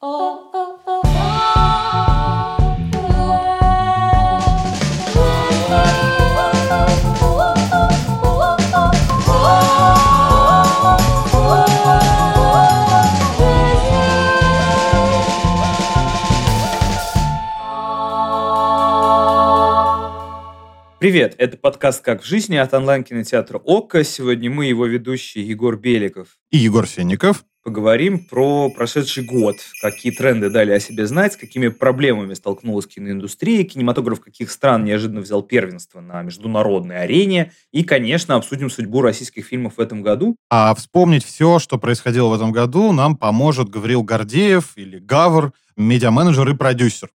Привет, это подкаст «Как в жизни» от онлайн-кинотеатра ОККО. Сегодня мы, его ведущие Егор Беликов и Егор Сенников. Поговорим про прошедший год, какие тренды дали о себе знать, с какими проблемами столкнулась киноиндустрия, кинематограф каких стран неожиданно взял первенство на международной арене, и, конечно, обсудим судьбу российских фильмов в этом году. А вспомнить все, что происходило в этом году, нам поможет Гаврил Гордеев или Гавр, медиа-менеджер и продюсер.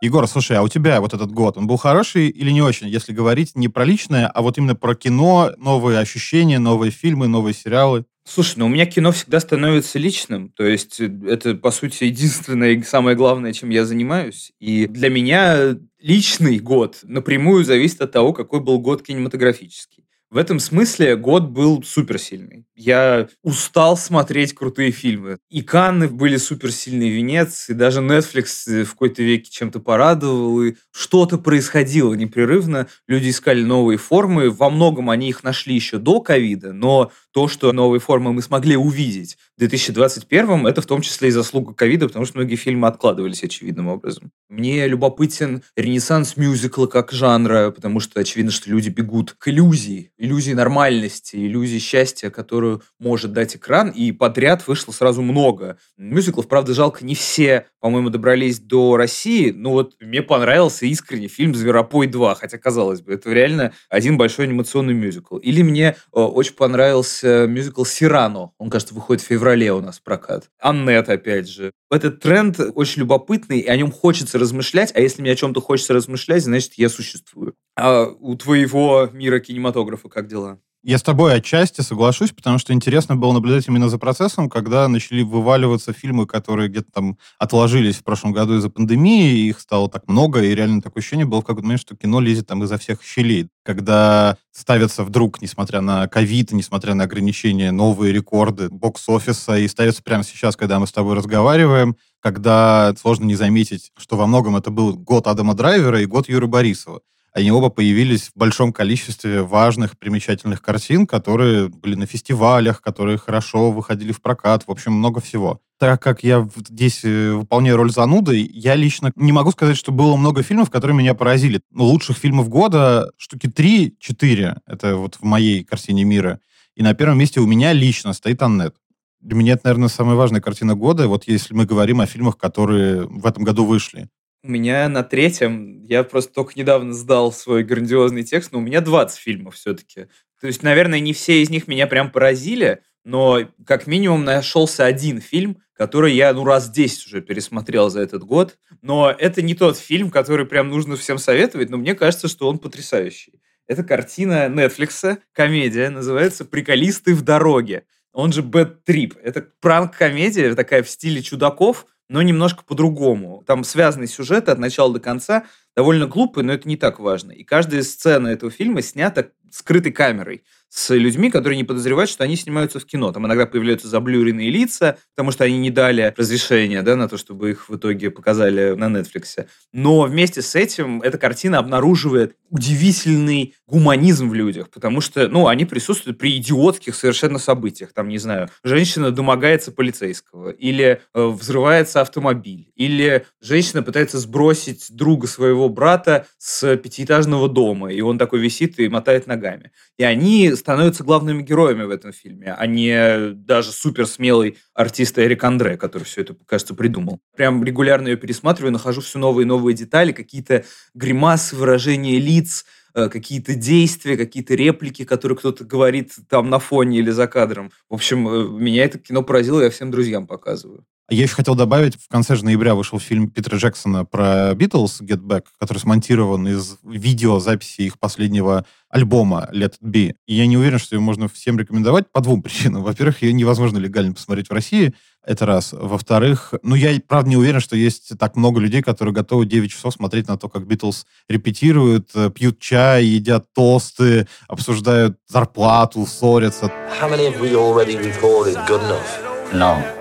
Егор, слушай, а у тебя вот этот год, он был хороший или не очень, если говорить не про личное, а вот именно про кино, новые ощущения, новые фильмы, новые сериалы? Слушай, ну у меня кино всегда становится личным, то есть э, это, по сути, единственное и самое главное, чем я занимаюсь. И для меня личный год напрямую зависит от того, какой был год кинематографический. В этом смысле год был суперсильный. Я устал смотреть крутые фильмы. И Канны были суперсильные, Венец, и даже Netflix в какой-то веке чем-то порадовал, и что-то происходило непрерывно. Люди искали новые формы. Во многом они их нашли еще до ковида, но то, что новые формы мы смогли увидеть в 2021, это в том числе и заслуга ковида, потому что многие фильмы откладывались очевидным образом. Мне любопытен ренессанс мюзикла как жанра, потому что очевидно, что люди бегут к иллюзии, иллюзии нормальности, иллюзии счастья, которую может дать экран, и подряд вышло сразу много. Мюзиклов, правда, жалко, не все, по-моему, добрались до России, но вот мне понравился искренне фильм «Зверопой 2», хотя, казалось бы, это реально один большой анимационный мюзикл. Или мне э, очень понравился мюзикл «Сирано», он, кажется, выходит в феврале у нас в прокат. Аннет, опять же. Этот тренд очень любопытный, и о нем хочется размышлять, а если мне о чем-то хочется размышлять, значит, я существую. А у твоего мира кинематографа как дела? Я с тобой отчасти соглашусь, потому что интересно было наблюдать именно за процессом, когда начали вываливаться фильмы, которые где-то там отложились в прошлом году из-за пандемии, их стало так много, и реально такое ощущение было в какой-то момент, что кино лезет там изо всех щелей. Когда ставятся вдруг, несмотря на ковид, несмотря на ограничения, новые рекорды бокс-офиса, и ставятся прямо сейчас, когда мы с тобой разговариваем, когда сложно не заметить, что во многом это был год Адама Драйвера и год Юры Борисова. Они оба появились в большом количестве важных, примечательных картин, которые были на фестивалях, которые хорошо выходили в прокат. В общем, много всего. Так как я здесь э, выполняю роль зануды, я лично не могу сказать, что было много фильмов, которые меня поразили. Ну, лучших фильмов года штуки 3-4. Это вот в моей картине мира. И на первом месте у меня лично стоит Аннет. Для меня это, наверное, самая важная картина года, вот если мы говорим о фильмах, которые в этом году вышли. У меня на третьем, я просто только недавно сдал свой грандиозный текст, но у меня 20 фильмов все-таки. То есть, наверное, не все из них меня прям поразили, но как минимум нашелся один фильм, который я, ну, раз 10 уже пересмотрел за этот год. Но это не тот фильм, который прям нужно всем советовать, но мне кажется, что он потрясающий. Это картина Netflix, комедия, называется «Приколисты в дороге». Он же Bad Trip. Это пранк-комедия, такая в стиле чудаков – но немножко по-другому. Там связанный сюжет от начала до конца, довольно глупый, но это не так важно. И каждая сцена этого фильма снята скрытой камерой с людьми, которые не подозревают, что они снимаются в кино. Там иногда появляются заблюренные лица, потому что они не дали разрешения да, на то, чтобы их в итоге показали на Netflix. Но вместе с этим эта картина обнаруживает удивительный гуманизм в людях, потому что ну, они присутствуют при идиотских совершенно событиях. Там, не знаю, женщина домогается полицейского, или э, взрывается автомобиль, или женщина пытается сбросить друга своего брата с пятиэтажного дома, и он такой висит и мотает ногами. И они становятся главными героями в этом фильме, а не даже супер смелый артист Эрик Андре, который все это, кажется, придумал. Прям регулярно ее пересматриваю, нахожу все новые и новые детали, какие-то гримасы, выражения лиц, э, какие-то действия, какие-то реплики, которые кто-то говорит там на фоне или за кадром. В общем, э, меня это кино поразило, я всем друзьям показываю. Я еще хотел добавить, в конце же ноября вышел фильм Питера Джексона про Битлз Get Back, который смонтирован из видеозаписи их последнего альбома Let It Be. И я не уверен, что ее можно всем рекомендовать по двум причинам. Во-первых, ее невозможно легально посмотреть в России, это раз. Во-вторых, ну, я, правда, не уверен, что есть так много людей, которые готовы 9 часов смотреть на то, как Битлз репетируют, э, пьют чай, едят тосты, обсуждают зарплату, ссорятся. How many have we already recorded good enough? No.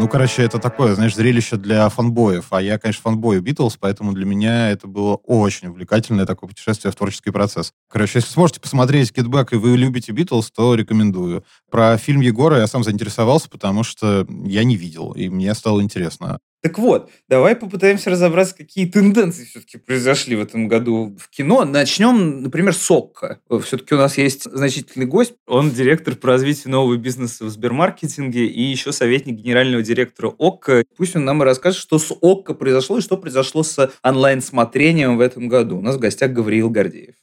Ну, короче, это такое, знаешь, зрелище для фанбоев. А я, конечно, фанбой Битлз, поэтому для меня это было очень увлекательное такое путешествие в творческий процесс. Короче, если сможете посмотреть Китбэк и вы любите Битлз, то рекомендую. Про фильм Егора я сам заинтересовался, потому что я не видел, и мне стало интересно. Так вот, давай попытаемся разобраться, какие тенденции все-таки произошли в этом году в кино. Начнем, например, с ОККО. Все-таки у нас есть значительный гость. Он директор по развитию нового бизнеса в Сбермаркетинге и еще советник генерального директора ОККО. Пусть он нам и расскажет, что с ОККО произошло и что произошло с онлайн-смотрением в этом году. У нас в гостях Гавриил Гордеев.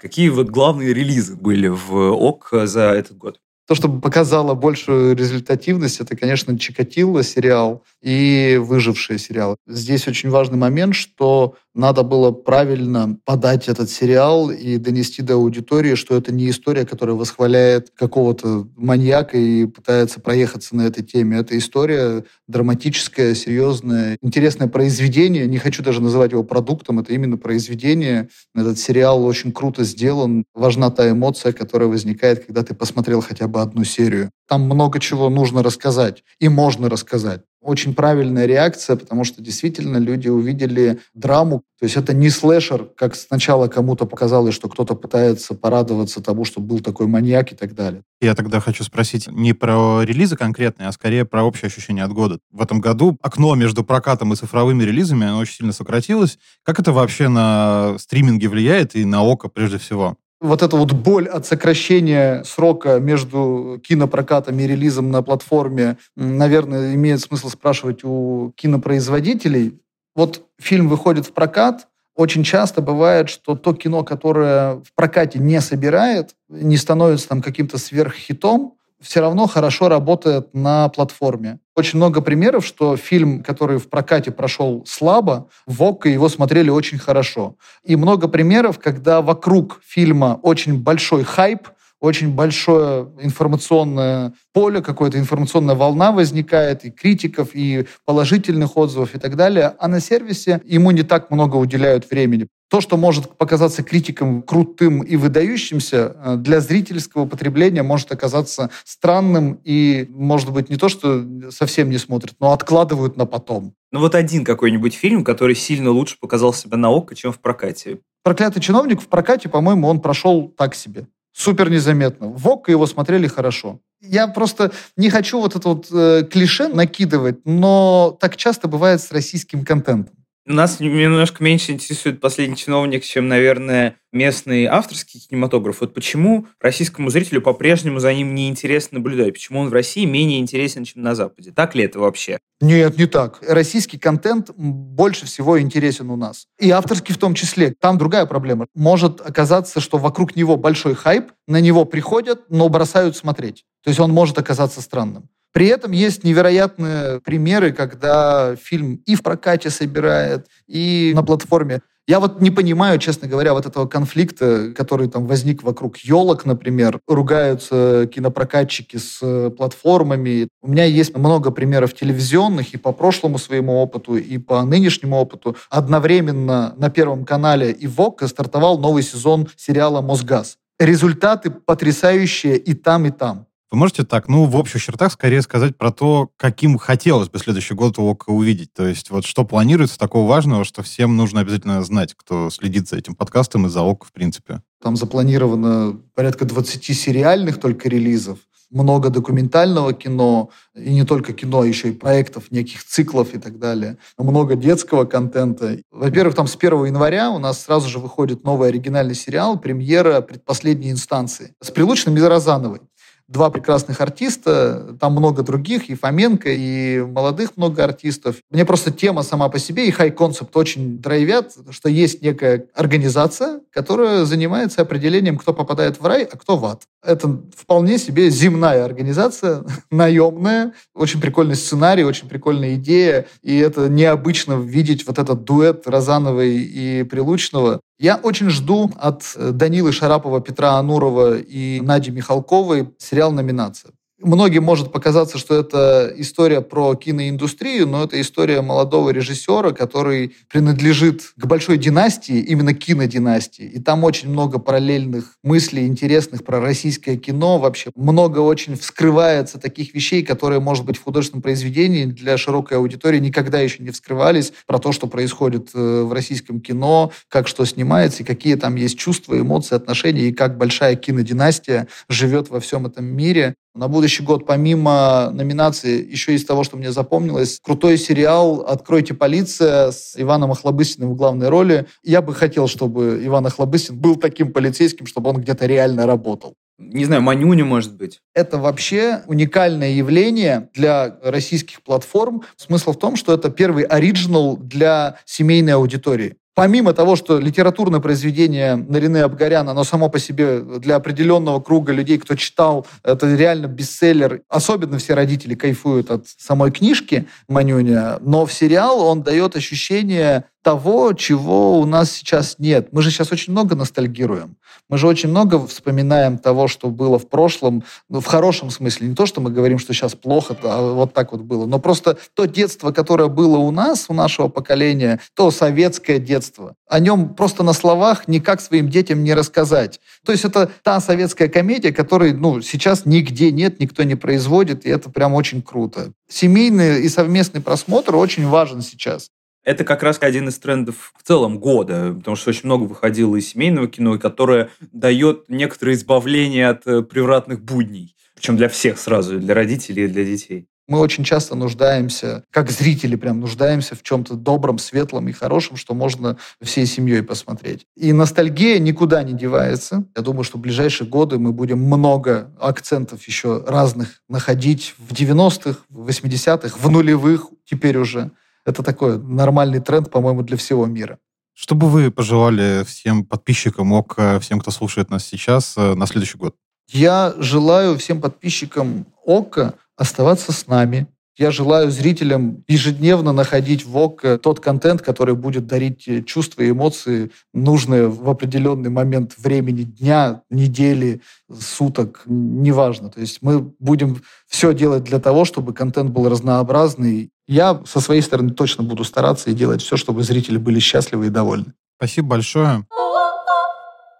Какие вот главные релизы были в ОККО за этот год? То, что показало большую результативность, это, конечно, Чикатило сериал и Выжившие сериал. Здесь очень важный момент, что надо было правильно подать этот сериал и донести до аудитории, что это не история, которая восхваляет какого-то маньяка и пытается проехаться на этой теме. Это история драматическая, серьезная, интересное произведение. Не хочу даже называть его продуктом, это именно произведение. Этот сериал очень круто сделан. Важна та эмоция, которая возникает, когда ты посмотрел хотя бы одну серию. Там много чего нужно рассказать и можно рассказать очень правильная реакция, потому что действительно люди увидели драму. То есть это не слэшер, как сначала кому-то показалось, что кто-то пытается порадоваться тому, что был такой маньяк и так далее. Я тогда хочу спросить не про релизы конкретные, а скорее про общее ощущение от года. В этом году окно между прокатом и цифровыми релизами оно очень сильно сократилось. Как это вообще на стриминге влияет и на око прежде всего? Вот эта вот боль от сокращения срока между кинопрокатом и релизом на платформе, наверное, имеет смысл спрашивать у кинопроизводителей. Вот фильм выходит в прокат, очень часто бывает, что то кино, которое в прокате не собирает, не становится там каким-то сверххитом, все равно хорошо работает на платформе. Очень много примеров, что фильм, который в прокате прошел слабо, в ОККО его смотрели очень хорошо. И много примеров, когда вокруг фильма очень большой хайп, очень большое информационное поле, какая-то информационная волна возникает, и критиков, и положительных отзывов и так далее, а на сервисе ему не так много уделяют времени. То, что может показаться критикам крутым и выдающимся, э, для зрительского потребления может оказаться странным и, может быть, не то, что совсем не смотрят, но откладывают на потом. Ну вот один какой-нибудь фильм, который сильно лучше показал себя на ОККО, чем в прокате. «Проклятый чиновник» в прокате, по-моему, он прошел так себе супер незаметно. В ОККО его смотрели хорошо. Я просто не хочу вот это вот э, клише накидывать, но так часто бывает с российским контентом. Нас немножко меньше интересует последний чиновник, чем, наверное, местный авторский кинематограф. Вот почему российскому зрителю по-прежнему за ним не интересно наблюдать? Почему он в России менее интересен, чем на Западе? Так ли это вообще? Нет, не так. Российский контент больше всего интересен у нас. И авторский в том числе. Там другая проблема. Может оказаться, что вокруг него большой хайп, на него приходят, но бросают смотреть. То есть он может оказаться странным. При этом есть невероятные примеры, когда фильм и в прокате собирает, и на платформе. Я вот не понимаю, честно говоря, вот этого конфликта, который там возник вокруг елок, например. Ругаются кинопрокатчики с платформами. У меня есть много примеров телевизионных и по прошлому своему опыту, и по нынешнему опыту. Одновременно на Первом канале и ВОК стартовал новый сезон сериала «Мосгаз». Результаты потрясающие и там, и там. Вы можете так, ну, в общих чертах скорее сказать про то, каким хотелось бы следующий год ОК увидеть. То есть вот что планируется такого важного, что всем нужно обязательно знать, кто следит за этим подкастом и за ОК, в принципе. Там запланировано порядка 20 сериальных только релизов, много документального кино, и не только кино, а еще и проектов, неких циклов и так далее. Много детского контента. Во-первых, там с 1 января у нас сразу же выходит новый оригинальный сериал «Премьера предпоследней инстанции» с Прилучным и Розановой два прекрасных артиста, там много других, и Фоменко, и молодых много артистов. Мне просто тема сама по себе и хай-концепт очень драйвят, что есть некая организация, которая занимается определением, кто попадает в рай, а кто в ад. Это вполне себе земная организация, наемная, очень прикольный сценарий, очень прикольная идея, и это необычно видеть вот этот дуэт Розановой и Прилучного. Я очень жду от э, Данилы Шарапова, Петра Анурова и Нади Михалковой сериал «Номинация». Многим может показаться, что это история про киноиндустрию, но это история молодого режиссера, который принадлежит к большой династии, именно кинодинастии. И там очень много параллельных мыслей интересных про российское кино. Вообще много очень вскрывается таких вещей, которые, может быть, в художественном произведении для широкой аудитории никогда еще не вскрывались. Про то, что происходит э, в российском кино, как что снимается, и какие там есть чувства, эмоции, отношения, и как большая кинодинастия живет во всем этом мире. На будущий год, помимо номинации, еще из того, что мне запомнилось, крутой сериал «Откройте полиция» с Иваном Охлобыстиным в главной роли. Я бы хотел, чтобы Иван Охлобыстин был таким полицейским, чтобы он где-то реально работал. Не знаю, Манюня, может быть. Это вообще уникальное явление для российских платформ. Смысл в том, что это первый оригинал для семейной аудитории помимо того, что литературное произведение Нарины Абгарян, оно само по себе для определенного круга людей, кто читал, это реально бестселлер. Особенно все родители кайфуют от самой книжки Манюня, но в сериал он дает ощущение того, чего у нас сейчас нет. Мы же сейчас очень много ностальгируем. Мы же очень много вспоминаем того, что было в прошлом, ну, в хорошем смысле. Не то, что мы говорим, что сейчас плохо, а вот так вот было. Но просто то детство, которое было у нас, у нашего поколения, то советское детство, о нем просто на словах никак своим детям не рассказать. То есть это та советская комедия, которой ну, сейчас нигде нет, никто не производит, и это прям очень круто. Семейный и совместный просмотр очень важен сейчас это как раз один из трендов в целом года, потому что очень много выходило из семейного кино, которое дает некоторое избавление от э, превратных будней. Причем для всех сразу, для родителей и для детей. Мы очень часто нуждаемся, как зрители прям нуждаемся в чем-то добром, светлом и хорошем, что можно всей семьей посмотреть. И ностальгия никуда не девается. Я думаю, что в ближайшие годы мы будем много акцентов еще разных находить в 90-х, в 80-х, в нулевых теперь уже. Это такой нормальный тренд, по-моему, для всего мира. Что бы вы пожелали всем подписчикам ОК, всем, кто слушает нас сейчас, э, на следующий год? Я желаю всем подписчикам ОК оставаться с нами, я желаю зрителям ежедневно находить в ОК тот контент, который будет дарить чувства и эмоции, нужные в определенный момент времени дня, недели, суток, неважно. То есть мы будем все делать для того, чтобы контент был разнообразный. Я со своей стороны точно буду стараться и делать все, чтобы зрители были счастливы и довольны. Спасибо большое.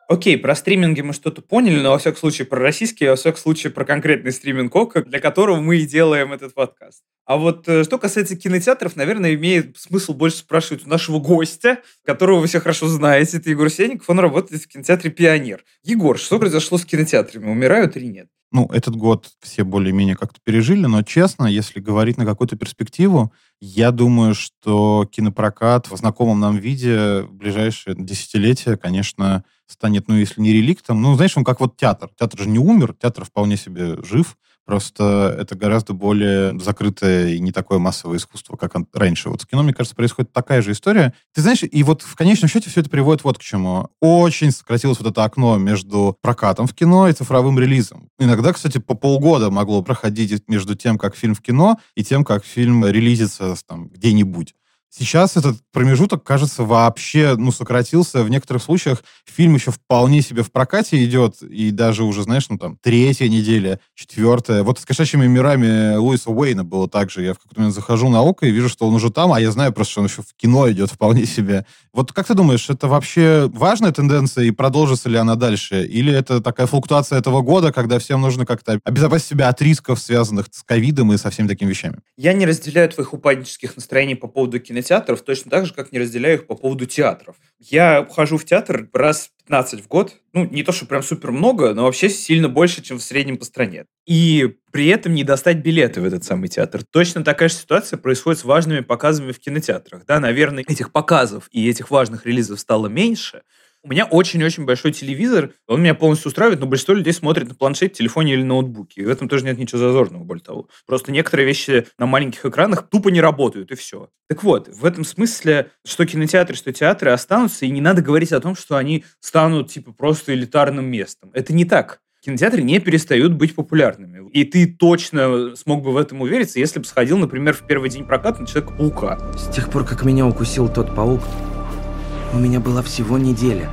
Окей, про стриминги мы что-то поняли, но во всяком случае про российский, во всяком случае про конкретный стриминг ОКО, для которого мы и делаем этот подкаст. А вот э, что касается кинотеатров, наверное, имеет смысл больше спрашивать у нашего гостя, которого вы все хорошо знаете, это Егор Сенников, он работает в кинотеатре «Пионер». Егор, что произошло с кинотеатрами? Умирают или нет? Ну, этот год все более-менее как-то пережили, но честно, если говорить на какую-то перспективу, я думаю, что кинопрокат в знакомом нам виде в ближайшие десятилетия, конечно, станет, ну, если не реликтом, ну, знаешь, он как вот театр. Театр же не умер, театр вполне себе жив, Просто это гораздо более закрытое и не такое массовое искусство, как раньше. Вот с кино, мне кажется, происходит такая же история. Ты знаешь, и вот в конечном счете все это приводит вот к чему. Очень сократилось вот это окно между прокатом в кино и цифровым релизом. Иногда, кстати, по полгода могло проходить между тем, как фильм в кино, и тем, как фильм релизится там где-нибудь. Сейчас этот промежуток, кажется, вообще, ну, сократился. В некоторых случаях фильм еще вполне себе в прокате идет, и даже уже, знаешь, ну, там, третья неделя, четвертая. Вот с «Кошачьими мирами» Луиса Уэйна было так же. Я в какой-то момент захожу на ОКО и вижу, что он уже там, а я знаю просто, что он еще в кино идет вполне себе. Вот как ты думаешь, это вообще важная тенденция, и продолжится ли она дальше? Или это такая флуктуация этого года, когда всем нужно как-то обезопасить себя от рисков, связанных с ковидом и со всеми такими вещами? Я не разделяю твоих упаднических настроений по поводу кино кинотеатров точно так же, как не разделяю их по поводу театров. Я хожу в театр раз 15 в год. Ну, не то, что прям супер много, но вообще сильно больше, чем в среднем по стране. И при этом не достать билеты в этот самый театр. Точно такая же ситуация происходит с важными показами в кинотеатрах. Да, наверное, этих показов и этих важных релизов стало меньше, у меня очень-очень большой телевизор, он меня полностью устраивает, но большинство людей смотрит на планшете, телефоне или ноутбуке. И в этом тоже нет ничего зазорного, более того. Просто некоторые вещи на маленьких экранах тупо не работают, и все. Так вот, в этом смысле, что кинотеатры, что театры останутся, и не надо говорить о том, что они станут, типа, просто элитарным местом. Это не так кинотеатры не перестают быть популярными. И ты точно смог бы в этом увериться, если бы сходил, например, в первый день проката на Человека-паука. С тех пор, как меня укусил тот паук, у меня была всего неделя,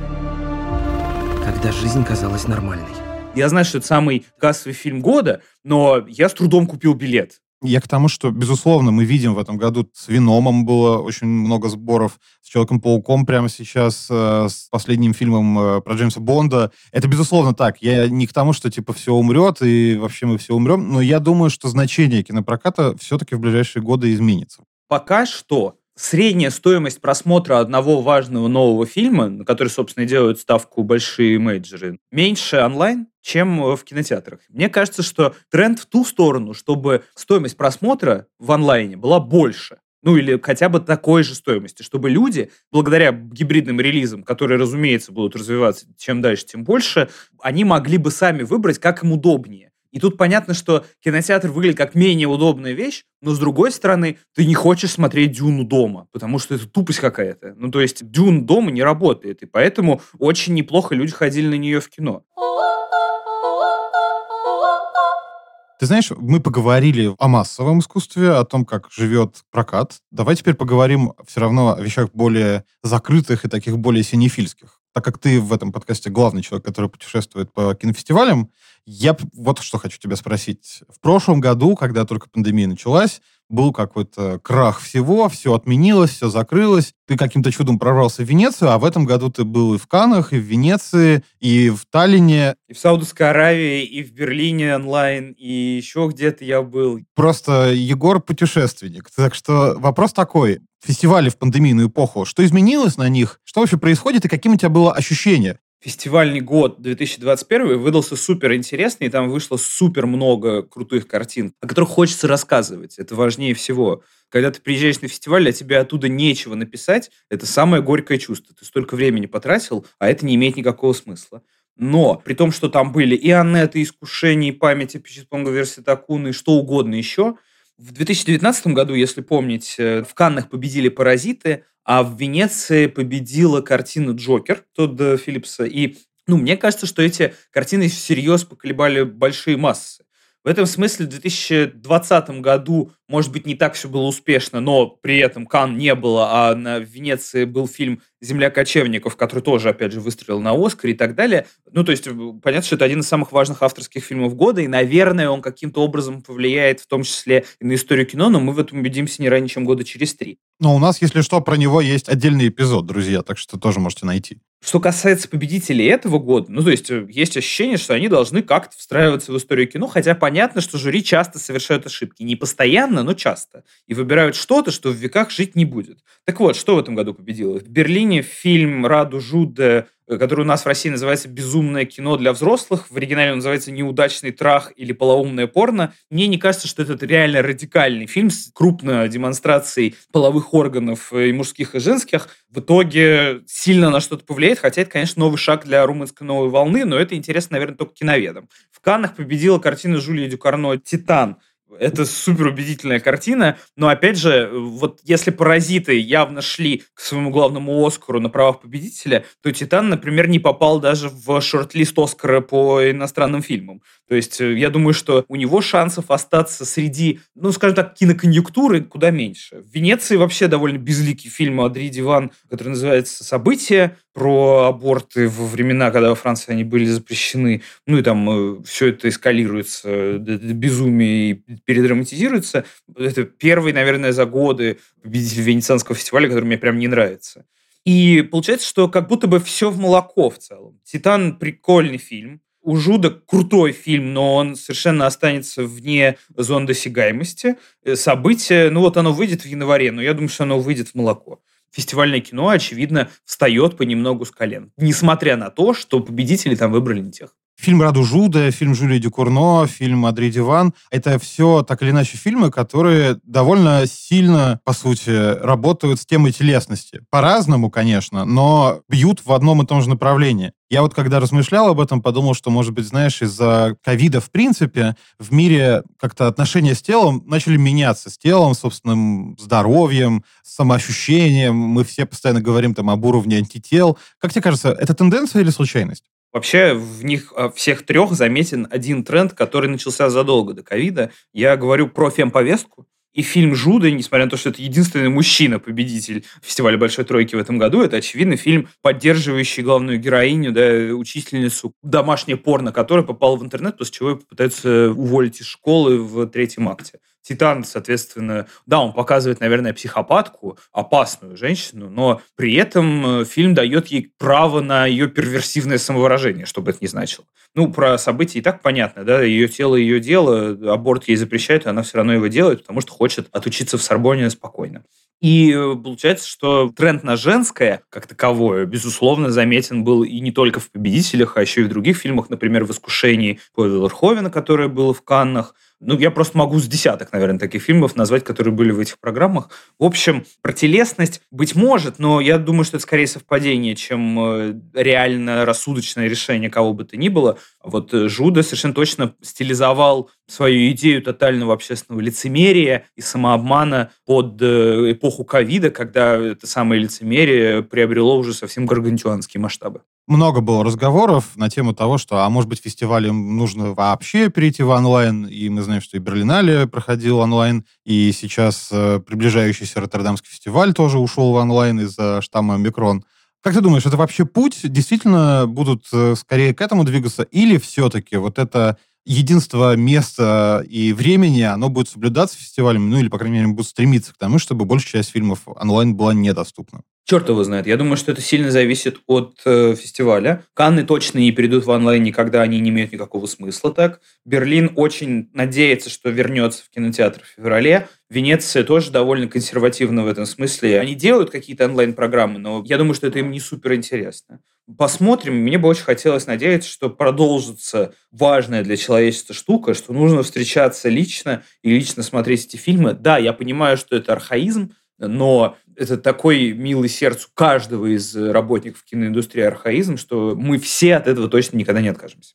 когда жизнь казалась нормальной. Я знаю, что это самый кассовый фильм года, но я с трудом купил билет. Я к тому, что, безусловно, мы видим в этом году с Виномом было очень много сборов, с Человеком-пауком прямо сейчас, э, с последним фильмом э, про Джеймса Бонда. Это, безусловно, так. Я не к тому, что, типа, все умрет, и вообще мы все умрем, но я думаю, что значение кинопроката все-таки в ближайшие годы изменится. Пока что средняя стоимость просмотра одного важного нового фильма, на который, собственно, делают ставку большие менеджеры, меньше онлайн, чем э, в кинотеатрах. Мне кажется, что тренд в ту сторону, чтобы стоимость просмотра в онлайне была больше. Ну или хотя бы такой же стоимости, чтобы люди, благодаря гибридным релизам, которые, разумеется, будут развиваться чем дальше, тем больше, они могли бы сами выбрать, как им удобнее. И тут понятно, что кинотеатр выглядит как менее удобная вещь, но с другой стороны, ты не хочешь смотреть Дюну дома, потому что это тупость какая-то. Ну, то есть Дюн дома не работает, и поэтому очень неплохо люди ходили на нее в кино. Ты знаешь, мы поговорили о массовом искусстве, о том, как живет прокат. Давай теперь поговорим все равно о вещах более закрытых и таких более синефильских. Так как ты в этом подкасте главный человек, который путешествует по кинофестивалям, я вот что хочу тебя спросить. В прошлом году, когда только пандемия началась, был какой-то крах всего, все отменилось, все закрылось. Ты каким-то чудом прорвался в Венецию, а в этом году ты был и в Канах, и в Венеции, и в Таллине. И в Саудовской Аравии, и в Берлине онлайн, и еще где-то я был. Просто Егор путешественник. Так что вопрос такой. Фестивали в пандемийную эпоху, что изменилось на них? Что вообще происходит и каким у тебя было ощущение? Фестивальный год 2021 выдался супер интересный, и там вышло супер много крутых картин, о которых хочется рассказывать. Это важнее всего. Когда ты приезжаешь на фестиваль, а тебе оттуда нечего написать, это самое горькое чувство. Ты столько времени потратил, а это не имеет никакого смысла. Но при том, что там были и Аннет, и Искушение, и Память, и Пичитпонга версия Такуны, и что угодно еще, в 2019 году, если помнить, э, в Каннах победили «Паразиты», а в Венеции победила картина «Джокер» Тодда Филлипса. И ну, мне кажется, что эти картины всерьез поколебали большие массы. В этом смысле в 2020 году, может быть, не так все было успешно, но при этом Кан не было, а на Венеции был фильм «Земля кочевников», который тоже, опять же, выстрелил на Оскар и так далее. Ну, то есть, понятно, что это один из самых важных авторских фильмов года, и, наверное, он каким-то образом повлияет, в том числе и на историю кино, но мы в этом убедимся не ранее, чем года через три. Но у нас, если что, про него есть отдельный эпизод, друзья, так что тоже можете найти. Что касается победителей этого года, ну, то есть, э, есть ощущение, что они должны как-то встраиваться в историю кино, хотя понятно, что жюри часто совершают ошибки. Не постоянно, но часто. И выбирают что-то, что в веках жить не будет. Так вот, что в этом году победило? В Берлине фильм «Раду Жуде» Э, который у нас в России называется «Безумное кино для взрослых». В оригинале он называется «Неудачный трах» или «Полоумное порно». Мне не кажется, что это реально радикальный фильм с крупной демонстрацией половых органов и мужских, и женских. В итоге сильно на что-то повлияет, хотя это, конечно, новый шаг для румынской новой волны, но это интересно, наверное, только киноведам. В Каннах победила картина Жюлии Дюкарно «Титан», это супер убедительная картина, но опять же, вот если «Паразиты» явно шли к своему главному Оскару на правах победителя, то «Титан», например, не попал даже в шорт-лист Оскара по иностранным фильмам. То есть э, я думаю, что у него шансов остаться среди, ну, скажем так, киноконъюнктуры куда меньше. В Венеции вообще довольно безликий фильм Адри Диван, который называется «События», про аборты во времена, когда во Франции они были запрещены. Ну и там э, все это эскалируется, э, безумие и передраматизируется. Это первый, наверное, за годы победитель Венецианского фестиваля, который мне прям не нравится. И получается, что как будто бы все в молоко в целом. «Титан» — прикольный фильм, у Жуда крутой фильм, но он совершенно останется вне зон досягаемости. Э, событие, ну вот оно выйдет в январе, но я думаю, что оно выйдет в молоко. Фестивальное кино, очевидно, встает понемногу с колен. Несмотря на то, что победители там выбрали не тех. Фильм «Раду Жуда», фильм Жюли Дюкурно, фильм «Адри Диван» — это все так или иначе фильмы, которые довольно сильно, по сути, работают с темой телесности. По-разному, конечно, но бьют в одном и том же направлении. Я вот когда размышлял об этом, подумал, что, может быть, знаешь, из-за ковида, в принципе, в мире как-то отношения с телом начали меняться. С телом, собственным здоровьем, самоощущением. Мы все постоянно говорим там об уровне антител. Как тебе кажется, это тенденция или случайность? Вообще в них а, всех трех заметен один тренд, который начался задолго до ковида. Я говорю про фемповестку. И фильм «Жуда», несмотря на то, что это единственный мужчина-победитель фестиваля «Большой тройки» в этом году, это, очевидно, фильм, поддерживающий главную героиню, да, учительницу, домашнее порно, которая попала в интернет, после чего ее попытаются уволить из школы в третьем акте. Титан, соответственно, да, он показывает, наверное, психопатку, опасную женщину, но при этом э, фильм дает ей право на ее перверсивное самовыражение, что бы это ни значило. Ну, про события и так понятно, да, ее тело, ее дело, аборт ей запрещают, и она все равно его делает, потому что хочет отучиться в Сорбоне спокойно. И э, получается, что тренд на женское, как таковое, безусловно, заметен был и не только в «Победителях», а еще и в других фильмах, например, в «Искушении» Павла Верховена, которое было в Каннах, ну, я просто могу с десяток, наверное, таких фильмов назвать, которые были в этих программах. В общем, про телесность, быть может, но я думаю, что это скорее совпадение, чем э, реально рассудочное решение кого бы то ни было. Вот э, Жуда совершенно точно стилизовал свою идею тотального общественного лицемерия и самообмана под э, эпоху ковида, когда это самое лицемерие приобрело уже совсем гаргантюанские масштабы много было разговоров на тему того, что, а может быть, фестивалям нужно вообще перейти в онлайн, и мы знаем, что и Берлинале проходил онлайн, и сейчас э, приближающийся Роттердамский фестиваль тоже ушел в онлайн из-за штамма Микрон. Как ты думаешь, это вообще путь? Действительно будут э, скорее к этому двигаться? Или все-таки вот это единство места и времени, оно будет соблюдаться фестивалем, ну или, по крайней мере, будет стремиться к тому, чтобы большая часть фильмов онлайн была недоступна. Черт его знает. Я думаю, что это сильно зависит от э, фестиваля. Канны точно не перейдут в онлайн никогда, они не имеют никакого смысла так. Берлин очень надеется, что вернется в кинотеатр в феврале. Венеция тоже довольно консервативна в этом смысле. Они делают какие-то онлайн-программы, но я думаю, что это им не супер интересно. Посмотрим. Мне бы очень хотелось надеяться, что продолжится важная для человечества штука, что нужно встречаться лично и лично смотреть эти фильмы. Да, я понимаю, что это архаизм, но это такой милый сердцу каждого из работников киноиндустрии архаизм, что мы все от этого точно никогда не откажемся.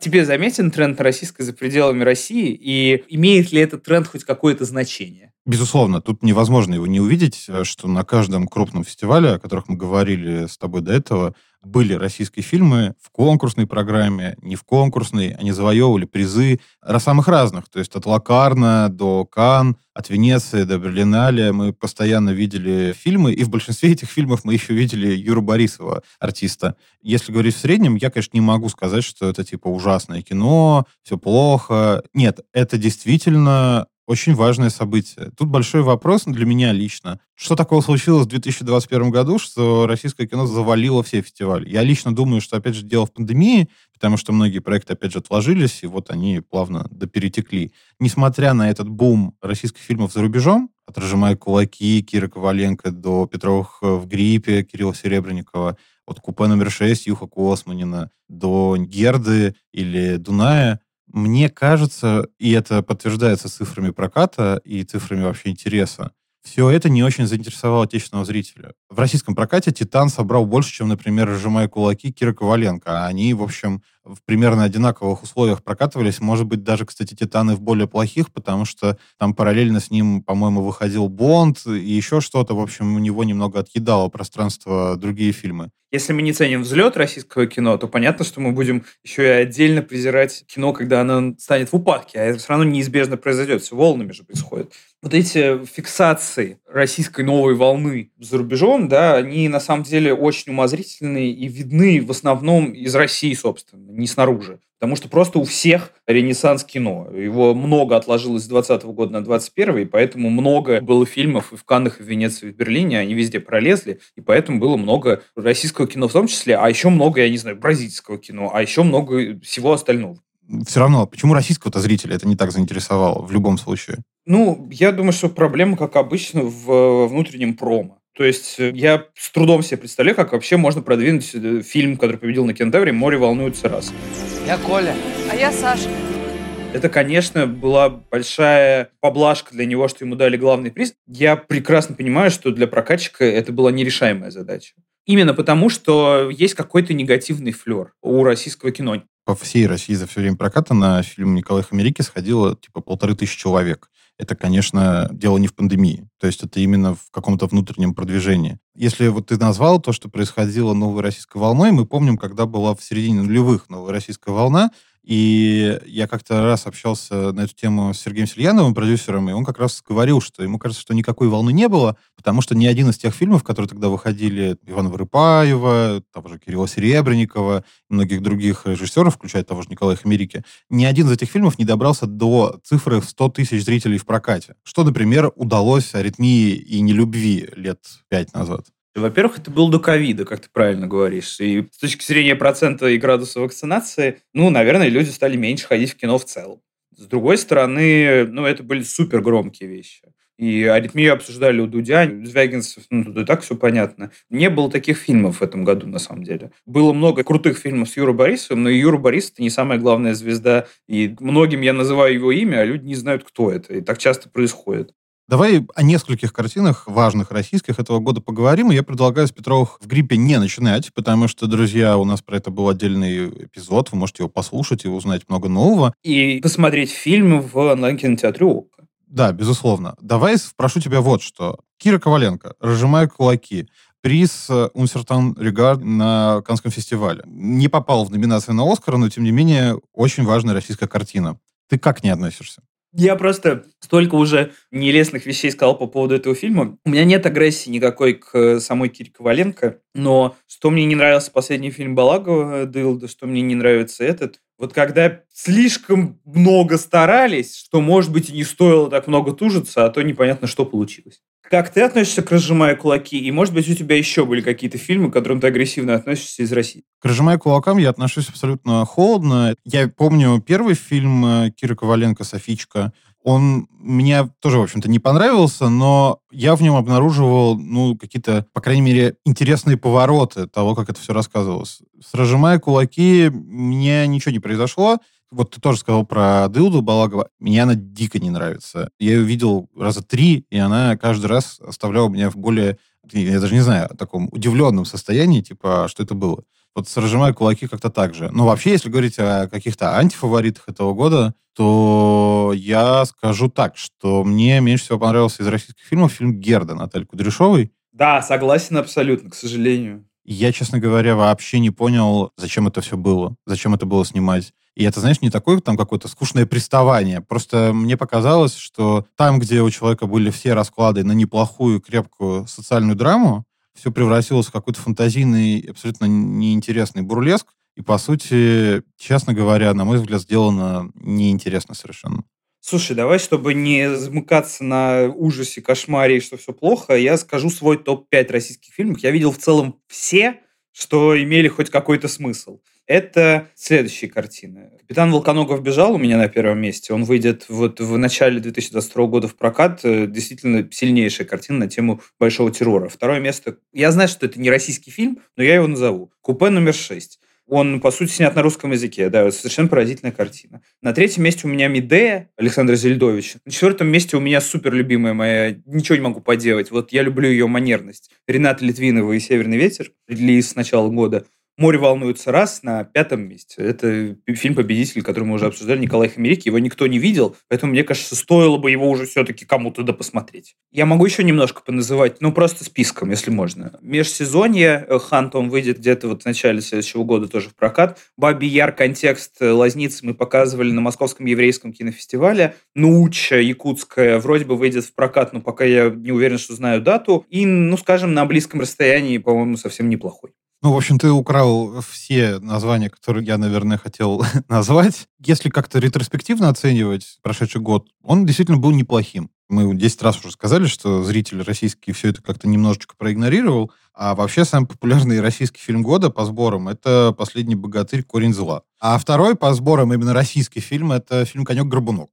Тебе заметен тренд на российское за пределами России? И имеет ли этот тренд хоть какое-то значение? Безусловно, тут невозможно его не увидеть, что на каждом крупном фестивале, о которых мы говорили с тобой до этого, были российские фильмы в конкурсной программе, не в конкурсной, они завоевывали призы самых разных, то есть от Лакарна до Кан, от Венеции до Берлинале мы постоянно видели фильмы, и в большинстве этих фильмов мы еще видели Юру Борисова, артиста. Если говорить в среднем, я, конечно, не могу сказать, что это типа ужасное кино, все плохо. Нет, это действительно очень важное событие. Тут большой вопрос для меня лично. Что такого случилось в 2021 году, что российское кино завалило все фестивали? Я лично думаю, что, опять же, дело в пандемии, потому что многие проекты, опять же, отложились, и вот они плавно доперетекли. Несмотря на этот бум российских фильмов за рубежом, от «Разжимая кулаки», Кира Коваленко до «Петровых в гриппе», Кирилла Серебренникова, от «Купе номер 6» Юха Косманина до «Герды» или «Дуная», мне кажется, и это подтверждается цифрами проката и цифрами вообще интереса, все это не очень заинтересовало отечественного зрителя. В российском прокате «Титан» собрал больше, чем, например, «Сжимая кулаки» Кира Коваленко. Они, в общем, в примерно одинаковых условиях прокатывались. Может быть, даже, кстати, «Титаны» в более плохих, потому что там параллельно с ним, по-моему, выходил «Бонд» и еще что-то. В общем, у него немного отъедало пространство другие фильмы. Если мы не ценим взлет российского кино, то понятно, что мы будем еще и отдельно презирать кино, когда оно станет в упадке, а это все равно неизбежно произойдет, все волнами же происходит. Вот эти фиксации российской новой волны за рубежом, да, они на самом деле очень умозрительные и видны в основном из России, собственно, не снаружи. Потому что просто у всех ренессанс кино. Его много отложилось с 20 года на 21 и поэтому много было фильмов и в Каннах, и в Венеции, и в Берлине. Они везде пролезли, и поэтому было много российского кино в том числе, а еще много, я не знаю, бразильского кино, а еще много всего остального. Все равно, почему российского-то зрителя это не так заинтересовало в любом случае? Ну, я думаю, что проблема, как обычно, в внутреннем промо. То есть э, я с трудом себе представляю, как вообще можно продвинуть э, фильм, который победил на Кентавре «Море волнуется раз». Я Коля. А я Саша. Это, конечно, была большая поблажка для него, что ему дали главный приз. Я прекрасно понимаю, что для прокатчика это была нерешаемая задача. Именно потому, что есть какой-то негативный флер у российского кино. По всей России за все время проката на фильм «Николай Америки» сходило типа полторы тысячи человек это, конечно, дело не в пандемии. То есть это именно в каком-то внутреннем продвижении. Если вот ты назвал то, что происходило новой российской волной, мы помним, когда была в середине нулевых новая российская волна, И я как-то раз общался на эту тему с Сергеем Сельяновым, продюсером, и он как раз говорил, что ему кажется, что никакой волны не было, потому что ни один из тех фильмов, которые тогда выходили, Ивана Вырыпаева, того же Кирилла Серебренникова, многих других режиссеров, включая того же Николая Хамерики, ни один из этих фильмов не добрался до цифры в 100 тысяч зрителей в прокате. Что, например, удалось «Аритмии» и «Нелюбви» лет пять назад. Во-первых, это был до ковида, как ты правильно говоришь. И с точки зрения процента и градуса вакцинации, ну, наверное, люди стали меньше ходить в кино в целом. С другой стороны, ну, это были супер громкие вещи. И аритмию обсуждали у Дудя, Звягинцев, ну, и так все понятно. Не было таких фильмов в этом году, на самом деле. Было много крутых фильмов с Юрой Борисовым, но Юра Борисов – это не самая главная звезда. И многим я называю его имя, а люди не знают, кто это. И так часто происходит. Давай о нескольких картинах важных российских этого года поговорим. И я предлагаю с Петровых в гриппе не начинать, потому что, друзья, у нас про это был отдельный эпизод. Вы можете его послушать и узнать много нового. И посмотреть фильм в онлайн-кинотеатре ОККО. Да, безусловно. Давай спрошу тебя вот что. Кира Коваленко, «Разжимая кулаки», приз Унсертан Регард на Канском фестивале. Не попал в номинацию на Оскар, но, тем не менее, очень важная российская картина. Ты как не относишься? Я просто столько уже нелестных вещей сказал по поводу этого фильма. У меня нет агрессии никакой к самой Кире Коваленко, но что мне не нравился последний фильм Балагова Дылда, что мне не нравится этот, вот когда слишком много старались, что, может быть, и не стоило так много тужиться, а то непонятно, что получилось. Как ты относишься к «Разжимая кулаки»? И, может быть, у тебя еще были какие-то фильмы, к которым ты агрессивно относишься из России? К «Разжимая кулакам» я отношусь абсолютно холодно. Я помню первый фильм э, Киры Коваленко «Софичка». Он мне тоже, в общем-то, не понравился, но я в нем обнаруживал, ну, какие-то, по крайней мере, интересные повороты того, как это все рассказывалось. С «Разжимая кулаки» мне ничего не произошло. Вот ты тоже сказал про Дылду Балагова. Мне она дико не нравится. Я ее видел раза три, и она каждый раз оставляла меня в более, я даже не знаю, таком удивленном состоянии, типа, «А что это было. Вот разжимаю кулаки как-то так же. Но вообще, если говорить о каких-то антифаворитах этого года, то я скажу так, что мне меньше всего понравился из российских фильмов фильм «Герда» Натальи Кудряшовой. Да, согласен абсолютно, к сожалению. Я, честно говоря, вообще не понял, зачем это все было, зачем это было снимать. И это, знаешь, не такое там какое-то скучное приставание. Просто мне показалось, что там, где у человека были все расклады на неплохую, крепкую социальную драму, все превратилось в какой-то фантазийный, абсолютно неинтересный бурлеск. И, по сути, честно говоря, на мой взгляд, сделано неинтересно совершенно. Слушай, давай, чтобы не замыкаться на ужасе, кошмаре и что все плохо, я скажу свой топ-5 российских фильмов. Я видел в целом все, что имели хоть какой-то смысл. Это следующие картины. «Капитан Волконогов бежал» у меня на первом месте. Он выйдет вот в начале 2022 года в прокат. Э, действительно сильнейшая картина на тему большого террора. Второе место. Я знаю, что это не российский фильм, но я его назову. «Купе номер 6». Он, по сути, снят на русском языке. Да, совершенно поразительная картина. На третьем месте у меня Медея Александра Зельдовича. На четвертом месте у меня супер любимая моя, ничего не могу поделать. Вот я люблю ее манерность. Рената Литвинова и «Северный ветер», релиз с начала года. «Море волнуется раз» на пятом месте. Это фильм-победитель, который мы уже обсуждали, Николай Хамерик. Его никто не видел, поэтому, мне кажется, стоило бы его уже все-таки кому-то да посмотреть. Я могу еще немножко поназывать, ну, просто списком, если можно. Межсезонье э, Хант, он выйдет где-то вот в начале следующего года тоже в прокат. Баби Яр, контекст э, Лазницы мы показывали на Московском еврейском кинофестивале. Науча якутская вроде бы выйдет в прокат, но пока я не уверен, что знаю дату. И, ну, скажем, на близком расстоянии, по-моему, совсем неплохой. Ну, в общем, ты украл все названия, которые я, наверное, хотел назвать. Если как-то ретроспективно оценивать прошедший год, он действительно был неплохим. Мы 10 раз уже сказали, что зритель российский все это как-то немножечко проигнорировал. А вообще самый популярный российский фильм года по сборам — это «Последний богатырь. Корень зла». А второй по сборам именно российский фильм — это фильм «Конек-горбунок».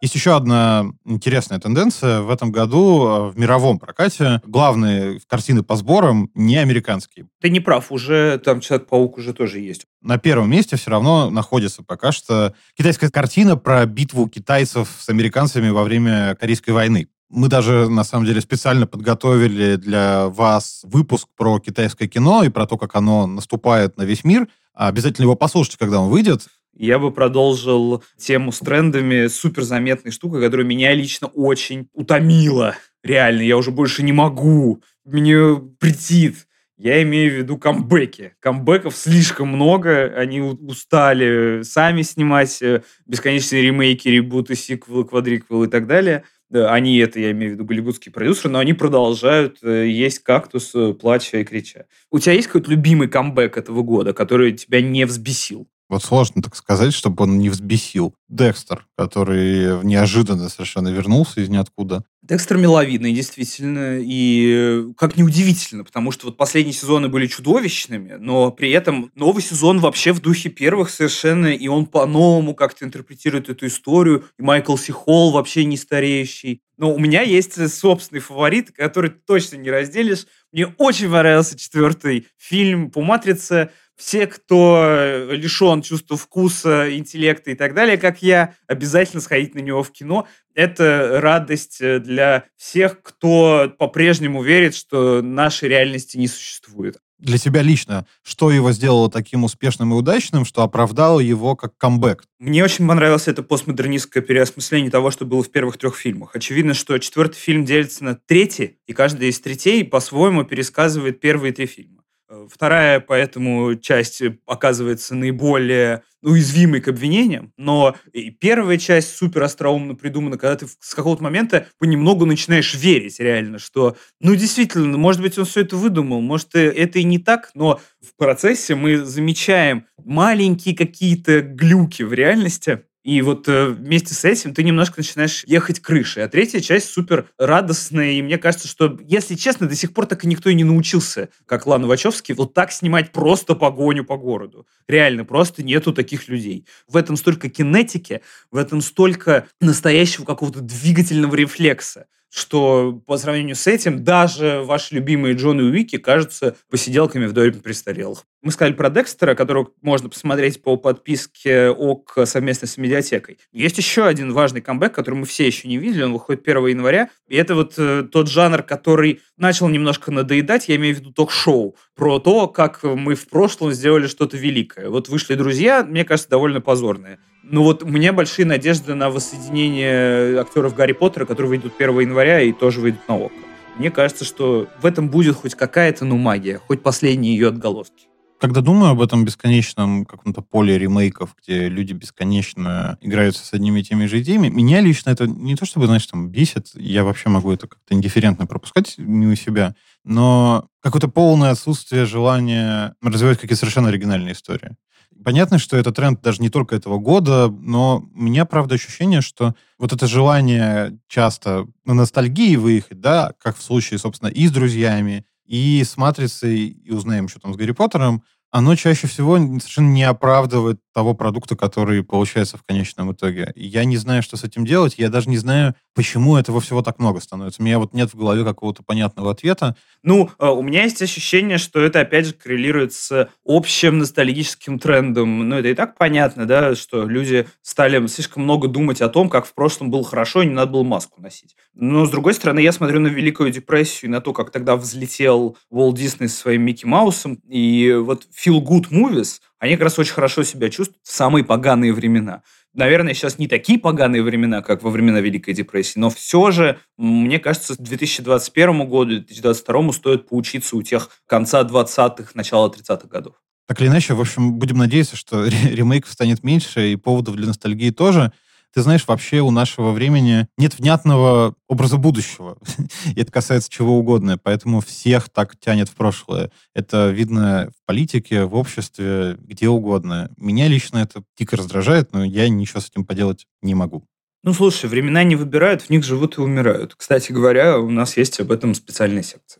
Есть еще одна интересная тенденция. В этом году э, в мировом прокате главные картины по сборам не американские. Ты не прав, уже там Человек-паук уже тоже есть. На первом месте все равно находится пока что китайская картина про битву китайцев с американцами во время Корейской войны. Мы даже, на самом деле, специально подготовили для вас выпуск про китайское кино и про то, как оно наступает на весь мир. Обязательно его послушайте, когда он выйдет. Я бы продолжил тему с трендами супер заметной штукой, которая меня лично очень утомила. Реально, я уже больше не могу. Мне притит. Я имею в виду камбэки. Камбэков слишком много, они устали сами снимать э, бесконечные ремейки, ребуты, сиквелы, квадриквелы и так далее. Они, это я имею в виду голливудские продюсеры, но они продолжают э, есть кактус, э, плача и крича. У тебя есть какой-то любимый камбэк этого года, который тебя не взбесил? Вот сложно так сказать, чтобы он не взбесил. Декстер, который неожиданно совершенно вернулся из ниоткуда. Декстер миловидный, действительно, и как неудивительно, потому что вот последние сезоны были чудовищными, но при этом новый сезон вообще в духе первых совершенно, и он по-новому как-то интерпретирует эту историю, и Майкл Си Холл вообще не стареющий. Но у меня есть собственный фаворит, который точно не разделишь. Мне очень понравился четвертый фильм по «Матрице», все, кто э, лишен чувства вкуса, интеллекта и так далее, как я, обязательно сходить на него в кино. Это радость э, для всех, кто по-прежнему верит, что нашей реальности не существует. Для тебя лично, что его сделало таким успешным и удачным, что оправдало его как камбэк? Мне очень понравилось это постмодернистское переосмысление того, что было в первых трех фильмах. Очевидно, что четвертый фильм делится на третий, и каждый из третей по-своему пересказывает первые три фильма. Вторая, поэтому, часть оказывается наиболее уязвимой к обвинениям, но и первая часть супер остроумно придумана, когда ты с какого-то момента понемногу начинаешь верить реально, что, ну, действительно, может быть, он все это выдумал, может, э, это и не так, но в процессе мы замечаем маленькие какие-то глюки в реальности, и вот э, вместе с этим ты немножко начинаешь ехать крышей. А третья часть супер радостная. И мне кажется, что, если честно, до сих пор так и никто и не научился, как Лана Вачовский, вот так снимать просто погоню по городу. Реально, просто нету таких людей. В этом столько кинетики, в этом столько настоящего какого-то двигательного рефлекса что по сравнению с этим даже ваши любимые Джон и Уики кажутся посиделками в доме престарелых. Мы сказали про Декстера, которого можно посмотреть по подписке ОК совместно с медиатекой. Есть еще один важный камбэк, который мы все еще не видели, он выходит 1 января, и это вот э, тот жанр, который начал немножко надоедать, я имею в виду ток-шоу, про то, как мы в прошлом сделали что-то великое. Вот вышли друзья, мне кажется, довольно позорные. Ну вот у меня большие надежды на воссоединение актеров Гарри Поттера, которые выйдут 1 января и тоже выйдут на ОК. Мне кажется, что в этом будет хоть какая-то, ну, магия, хоть последние ее отголоски. Когда думаю об этом бесконечном каком-то поле ремейков, где люди бесконечно играются с одними и теми же идеями, меня лично это не то чтобы, знаешь, там бесит, я вообще могу это как-то индифферентно пропускать мимо себя, но какое-то полное отсутствие желания развивать какие-то совершенно оригинальные истории. Понятно, что это тренд даже не только этого года, но у меня, правда, ощущение, что вот это желание часто на ностальгии выехать, да, как в случае, собственно, и с друзьями, и с «Матрицей», и узнаем, что там с Гарри Поттером, оно чаще всего совершенно не оправдывает того продукта, который получается в конечном итоге. Я не знаю, что с этим делать, я даже не знаю, почему этого всего так много становится. У меня вот нет в голове какого-то понятного ответа. Ну, э, у меня есть ощущение, что это, опять же, коррелирует с общим ностальгическим трендом. Ну, это и так понятно, да, что люди стали слишком много думать о том, как в прошлом было хорошо, и не надо было маску носить. Но, с другой стороны, я смотрю на Великую депрессию, на то, как тогда взлетел Уолт Дисней со своим Микки Маусом, и вот feel good movies, они как раз очень хорошо себя чувствуют в самые поганые времена. Наверное, сейчас не такие поганые времена, как во времена Великой депрессии, но все же, мне кажется, 2021 году, 2022 стоит поучиться у тех конца 20-х, начала 30-х годов. Так или иначе, в общем, будем надеяться, что ремейков станет меньше, и поводов для ностальгии тоже. Ты знаешь, вообще у нашего времени нет внятного образа будущего. И это касается чего угодно. Поэтому всех так тянет в прошлое. Это видно в политике, в обществе, где угодно. Меня лично это дико раздражает, но я ничего с этим поделать не могу. Ну, слушай, времена не выбирают, в них живут и умирают. Кстати говоря, у нас есть об этом специальная секция.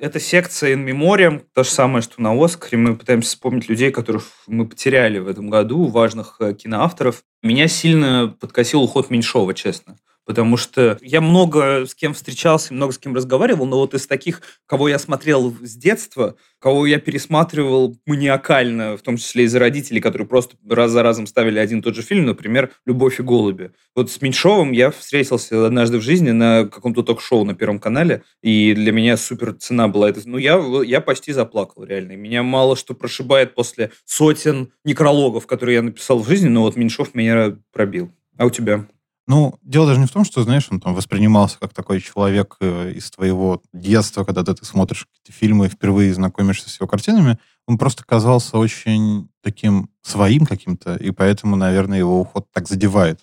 Это секция in memoriam, то же самое, что на Оскаре. Мы пытаемся вспомнить людей, которых мы потеряли в этом году, важных э, киноавторов. Меня сильно подкосил уход Меньшова, честно потому что я много с кем встречался, много с кем разговаривал, но вот из таких, кого я смотрел с детства, кого я пересматривал маниакально, в том числе из-за родителей, которые просто раз за разом ставили один и тот же фильм, например, «Любовь и голуби». Вот с Меньшовым я встретился однажды в жизни на каком-то ток-шоу на Первом канале, и для меня супер цена была это. Ну, я, я почти заплакал, реально. Меня мало что прошибает после сотен некрологов, которые я написал в жизни, но вот Меньшов меня пробил. А у тебя? Ну, дело даже не в том, что, знаешь, он там воспринимался как такой человек э, из твоего детства, когда ты, смотришь какие-то фильмы и впервые знакомишься с его картинами. Он просто казался очень таким своим каким-то, и поэтому, наверное, его уход так задевает.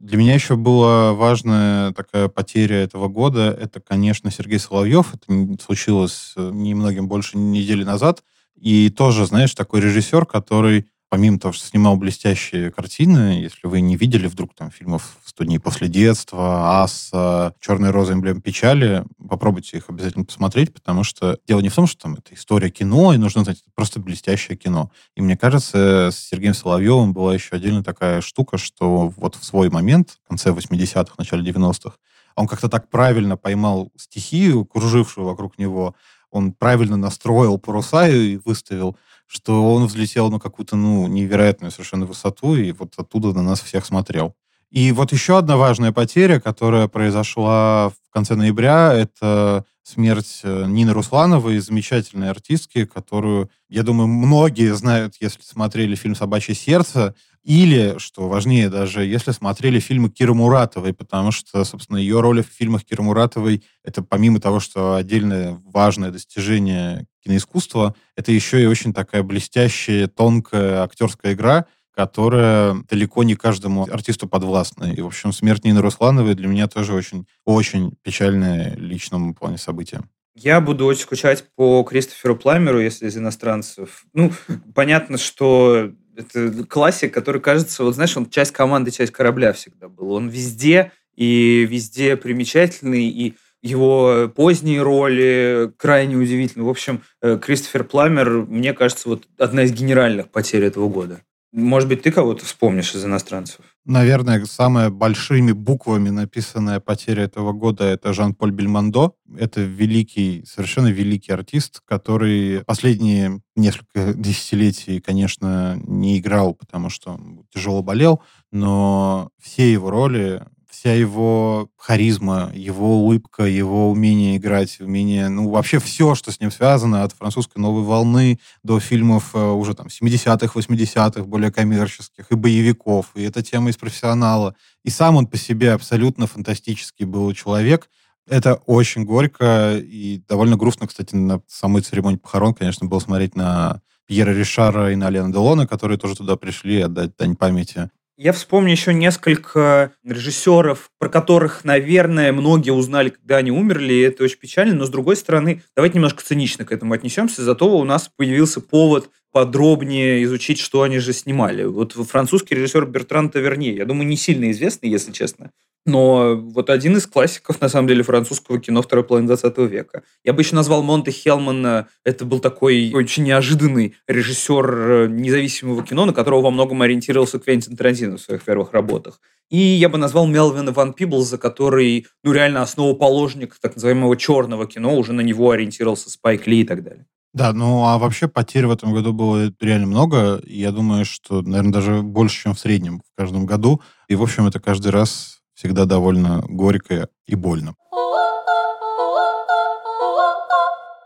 Для меня еще была важная такая потеря этого года. Это, конечно, Сергей Соловьев. Это случилось э, немногим больше недели назад. И тоже, знаешь, такой режиссер, который помимо того, что снимал блестящие картины, если вы не видели вдруг там фильмов «Сто дней после детства», «Аса», «Черная роза. Эмблем печали», попробуйте их обязательно посмотреть, потому что дело не в том, что там это история кино, и нужно знать, это просто блестящее кино. И мне кажется, с Сергеем Соловьевым была еще отдельно такая штука, что вот в свой момент, в конце 80-х, начале 90-х, он как-то так правильно поймал стихию, кружившую вокруг него, он правильно настроил паруса и выставил, что он взлетел на какую-то, ну, невероятную совершенно высоту, и вот оттуда на нас всех смотрел. И вот еще одна важная потеря, которая произошла в конце ноября, это смерть э, Нины Руслановой, замечательной артистки, которую, я думаю, многие знают, если смотрели фильм «Собачье сердце», или, что важнее даже, если смотрели фильмы Киры Муратовой, потому что, собственно, ее роль в фильмах Киры Муратовой, это помимо того, что отдельное важное достижение киноискусства, это еще и очень такая блестящая, тонкая актерская игра, которая далеко не каждому артисту подвластна. И, в общем, смерть Нины Руслановой для меня тоже очень, очень печальное личном плане событие. Я буду очень скучать по Кристоферу Пламеру, если из иностранцев. Ну, понятно, что это классик, который кажется, вот знаешь, он часть команды, часть корабля всегда был. Он везде и везде примечательный, и его поздние роли крайне удивительны. В общем, э, Кристофер Пламер, мне кажется, вот одна из генеральных потерь этого года. Может быть, ты кого-то вспомнишь из иностранцев? Наверное, самая большими буквами написанная потеря этого года — это Жан-Поль Бельмондо. Это великий, совершенно великий артист, который последние несколько десятилетий, конечно, не играл, потому что тяжело болел, но все его роли вся его харизма, его улыбка, его умение играть, умение, ну, вообще все, что с ним связано, от французской новой волны до фильмов э, уже там 70-х, 80-х, более коммерческих, и боевиков, и эта тема из профессионала. И сам он по себе абсолютно фантастический был человек. Это очень горько и довольно грустно, кстати, на самой церемонии похорон, конечно, было смотреть на Пьера Ришара и на Алена Делона, которые тоже туда пришли отдать дань памяти я вспомню еще несколько режиссеров, про которых, наверное, многие узнали, когда они умерли, и это очень печально. Но, с другой стороны, давайте немножко цинично к этому отнесемся. Зато у нас появился повод подробнее изучить, что они же снимали. Вот французский режиссер Бертран Таверни, я думаю, не сильно известный, если честно. Но вот один из классиков, на самом деле, французского кино второй половины 20 века. Я бы еще назвал Монте Хелмана. Это был такой очень неожиданный режиссер э, независимого кино, на которого во многом ориентировался Квентин Тарантино в своих первых работах. И я бы назвал Мелвина Ван Пиблза, который, ну, реально основоположник так называемого черного кино, уже на него ориентировался Спайк Ли и так далее. Да, ну а вообще потерь в этом году было реально много. Я думаю, что, наверное, даже больше, чем в среднем в каждом году. И, в общем, это каждый раз всегда довольно горько и больно.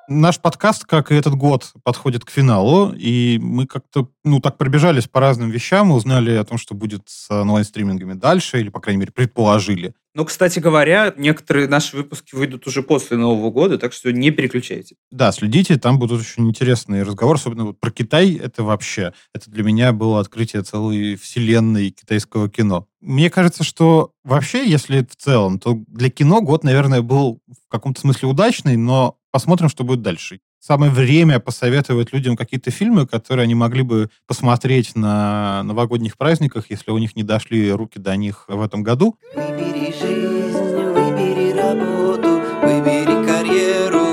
Наш подкаст, как и этот год, подходит к финалу, и мы как-то, ну, так пробежались по разным вещам, узнали о том, что будет с онлайн-стримингами дальше, или, по крайней мере, предположили. Ну, кстати говоря, некоторые наши выпуски выйдут уже после Нового года, так что не переключайте. Да, следите, там будут очень интересные разговоры, особенно вот про Китай, это вообще, это для меня было открытие целой вселенной китайского кино. Мне кажется, что вообще, если в целом, то для кино год, наверное, был в каком-то смысле удачный, но посмотрим, что будет дальше самое время посоветовать людям какие-то фильмы, которые они могли бы посмотреть на новогодних праздниках, если у них не дошли руки до них в этом году. Выбери жизнь, выбери работу, выбери карьеру.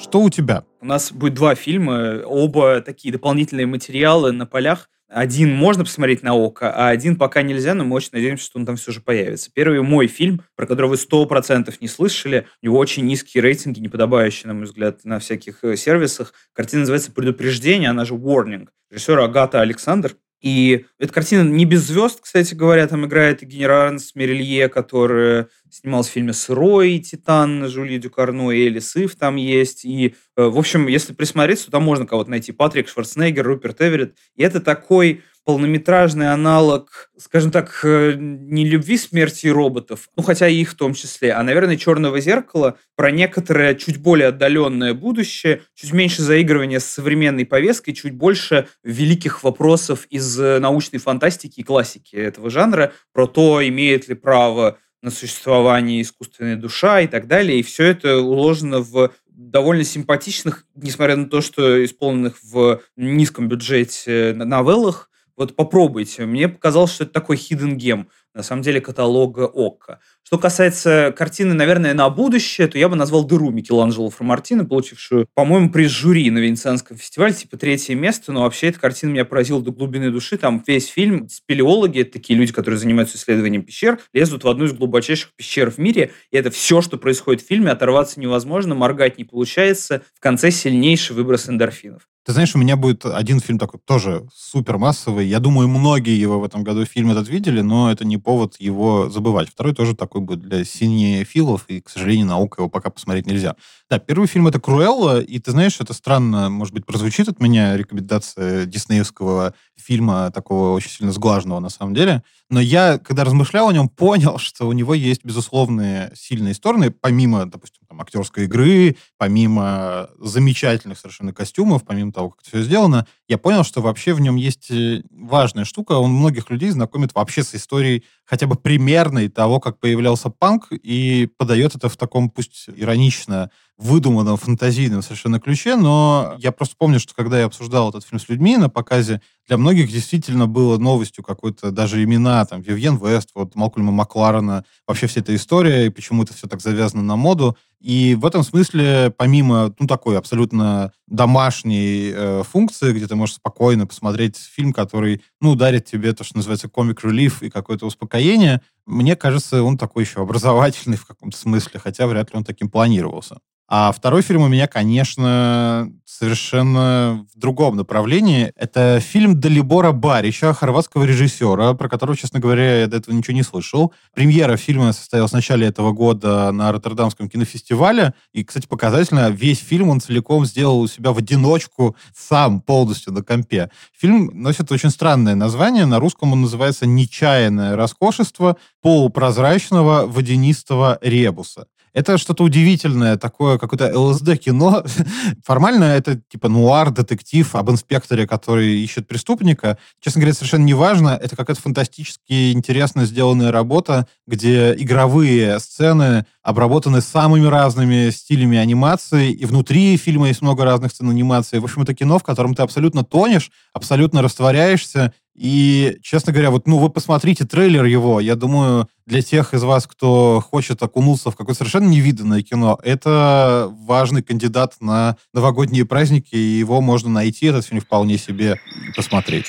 Что у тебя? У нас будет два фильма, оба такие дополнительные материалы на полях. Один можно посмотреть на ОКО, а один пока нельзя, но мы очень надеемся, что он там все же появится. Первый мой фильм, про который вы сто процентов не слышали, у него очень низкие рейтинги, неподобающие, на мой взгляд, на всяких э, сервисах. Картина называется «Предупреждение», она же «Warning». Режиссер Агата Александр. И эта картина не без звезд, кстати говоря. Там играет и Генеранс Мерилье, который снимался в фильме «Сырой», «Титан», Жюли Дюкарно, и Элли Сыв там есть. И, э, в общем, если присмотреться, то там можно кого-то найти. Патрик Шварценеггер, Руперт Эверетт. И это такой полнометражный аналог, скажем так, э, не любви, смерти роботов, ну хотя и их в том числе, а, наверное, черного зеркала про некоторое чуть более отдаленное будущее, чуть меньше заигрывания с современной повесткой, чуть больше великих вопросов из э, научной фантастики и классики этого жанра про то, имеет ли право на существование искусственной душа и так далее. И все это уложено в довольно симпатичных, несмотря на то, что исполненных в низком бюджете новеллах. Вот попробуйте. Мне показалось, что это такой hidden gem на самом деле, каталога ОККО. Что касается картины, наверное, на будущее, то я бы назвал «Дыру» Микеланджело Фромартино, получившую, по-моему, приз жюри на Венецианском фестивале, типа третье место, но вообще эта картина меня поразила до глубины души. Там весь фильм, спелеологи, такие люди, которые занимаются исследованием пещер, лезут в одну из глубочайших пещер в мире, и это все, что происходит в фильме, оторваться невозможно, моргать не получается, в конце сильнейший выброс эндорфинов. Ты знаешь, у меня будет один фильм такой тоже супер массовый. Я думаю, многие его в этом году фильм этот видели, но это не повод его забывать. Второй тоже такой будет для синефилов, и, к сожалению, наука его пока посмотреть нельзя. Да, первый фильм это «Круэлла», и ты знаешь, это странно, может быть, прозвучит от меня рекомендация диснеевского фильма, такого очень сильно сглаженного на самом деле. Но я, когда размышлял о нем, понял, что у него есть безусловные сильные стороны, помимо, допустим, там, актерской игры, помимо замечательных совершенно костюмов, помимо того, как это все сделано, я понял, что вообще в нем есть э, важная штука. Он многих людей знакомит вообще с историей хотя бы примерной того, как появлялся панк, и подает это в таком, пусть иронично, выдуманном, фантазийном совершенно ключе, но я просто помню, что когда я обсуждал этот фильм с людьми на показе, для многих действительно было новостью какой-то даже имена, там, Вивьен Вест, вот Малкольма Макларена, вообще вся эта история, и почему это все так завязано на моду. И в этом смысле, помимо, ну, такой абсолютно домашней э, функции, где ты можешь спокойно посмотреть фильм, который, ну, дарит тебе то, что называется комик-релиф и какое-то успокоение, мне кажется, он такой еще образовательный в каком-то смысле, хотя вряд ли он таким планировался. А второй фильм у меня, конечно, совершенно в другом направлении. Это фильм Далибора Барича, хорватского режиссера, про которого, честно говоря, я до этого ничего не слышал. Премьера фильма состоялась в начале этого года на Роттердамском кинофестивале. И, кстати, показательно, весь фильм он целиком сделал у себя в одиночку, сам полностью на компе. Фильм носит очень странное название. На русском он называется «Нечаянное роскошество полупрозрачного водянистого ребуса». Это что-то удивительное, такое какое-то ЛСД-кино. Формально это типа нуар-детектив об инспекторе, который ищет преступника. Честно говоря, совершенно не важно. Это какая-то фантастически интересно сделанная работа, где игровые сцены обработаны самыми разными стилями анимации, и внутри фильма есть много разных сцен анимации. В общем, это кино, в котором ты абсолютно тонешь, абсолютно растворяешься, и, честно говоря, вот, ну, вы посмотрите трейлер его. Я думаю, для тех из вас, кто хочет окунуться в какое-то совершенно невиданное кино, это важный кандидат на новогодние праздники, и его можно найти, этот фильм вполне себе посмотреть.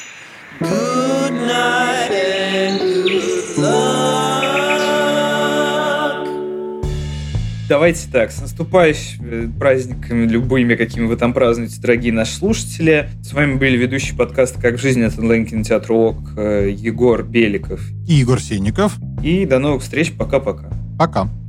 Good night and good luck. Давайте так, с наступающими праздниками, любыми, какими вы там празднуете, дорогие наши слушатели. С вами были ведущие подкаста «Как жизнь» от онлайн-кинотеатра ОК Егор Беликов и Егор Сенников. И до новых встреч. Пока-пока. Пока. -пока. Пока.